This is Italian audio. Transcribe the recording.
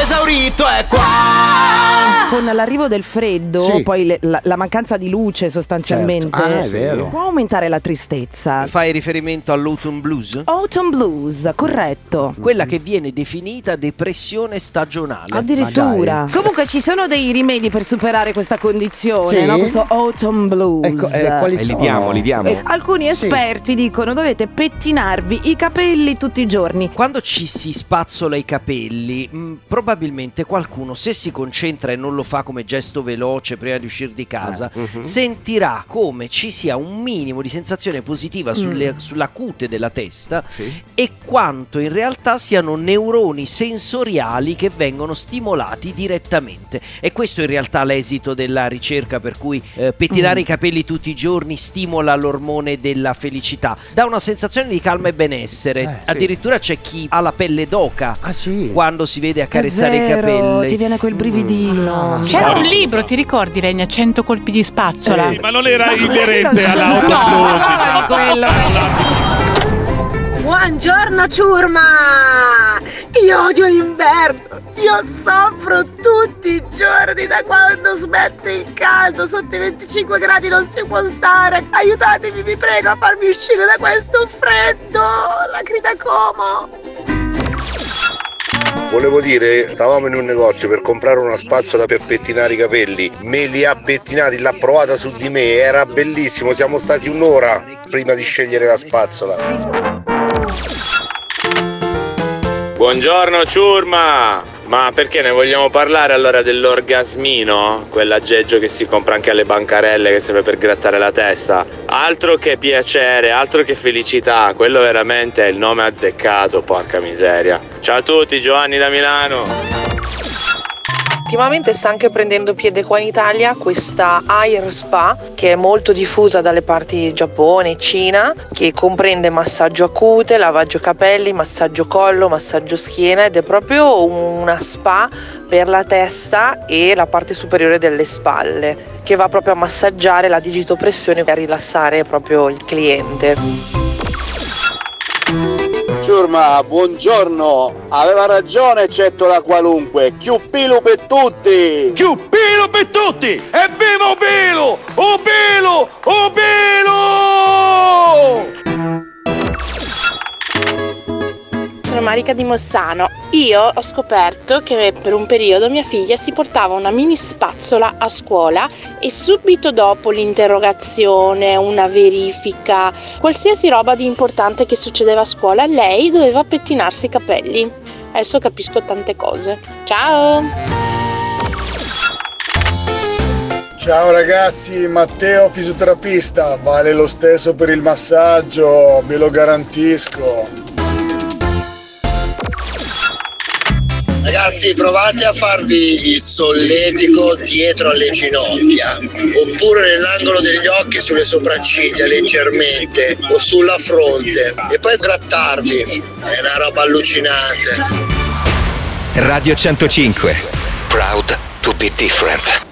esaurito è qua. Con l'arrivo del freddo, Sì. poi le- la, la mancanza di luce sostanzialmente, Certo. Ah, può aumentare la tristezza. Fai riferimento all'autumn blues? Autumn blues, corretto. Quella che viene definita depressione stagionale. Addirittura. Comunque ci sono dei rimedi per superare questa condizione, Sì? no? questo autumn blues. Ecco, eh, quali E li sono? diamo, li diamo. E alcuni Sì. esperti dicono dovete pettinarvi i capelli tutti i giorni. Quando ci si spazzola i capelli, mh, probabilmente qualcuno, se si concentra e non lo fa come gesto veloce prima di uscire di casa, sentirà come ci sia un minimo di sensazione positiva sulle- sulla cute della testa Sì. e quanto in realtà siano neuroni sensoriali che vengono stimolati direttamente. E questo in realtà l'esito della ricerca per cui eh, pettinare i capelli tutti i giorni stimola l'ormone della felicità, dà una sensazione di calma e benessere. Eh, sì. Addirittura c'è chi ha la pelle d'oca Ah sì. quando si vede accarezzare È i vero, capelli. Ti viene quel brividino. C'era un libro, ti ricordi, Regna? 100 colpi di spazzola. Sì, ma non era inerente No, all'auto no, di diciamo. quello. Buongiorno ciurma! Io odio l'inverno! Io soffro tutti i giorni da quando smette il caldo, sotto i 25 gradi non si può stare! Aiutatemi, vi prego, a farmi uscire da questo freddo! La grida como! Volevo dire, stavamo in un negozio per comprare una spazzola per pettinare i capelli, me li ha pettinati, l'ha provata su di me, era bellissimo, siamo stati un'ora prima di scegliere la spazzola. Buongiorno ciurma! Ma perché ne vogliamo parlare allora dell'orgasmino? Quell'aggeggio che si compra anche alle bancarelle che serve per grattare la testa. Altro che piacere, altro che felicità, quello veramente è il nome azzeccato, porca miseria. Ciao a tutti, Giovanni da Milano! Ultimamente sta anche prendendo piede qua in Italia questa Air Spa che è molto diffusa dalle parti di Giappone Cina, che comprende massaggio a cute, lavaggio capelli, massaggio collo, massaggio schiena ed è proprio una spa per la testa e la parte superiore delle spalle che va proprio a massaggiare la digitopressione e a rilassare proprio il cliente. Ciurma, buongiorno, aveva ragione Cettola qualunque, più pilu per tutti! Pelo per tutti! Evviva Obelo! Obelo! Sono Marica di Mossano. Io ho scoperto che per un periodo mia figlia si portava una mini spazzola a scuola e subito dopo l'interrogazione, una verifica, qualsiasi roba di importante che succedeva a scuola, lei doveva pettinarsi i capelli. Adesso capisco tante cose. Ciao! Ciao ragazzi, Matteo fisioterapista, vale lo stesso per il massaggio, ve lo garantisco. Ragazzi, provate a farvi il solletico dietro alle ginocchia, oppure nell'angolo degli occhi, sulle sopracciglia leggermente, o sulla fronte, e poi grattarvi. È una roba allucinante. Radio 105. Proud to be different.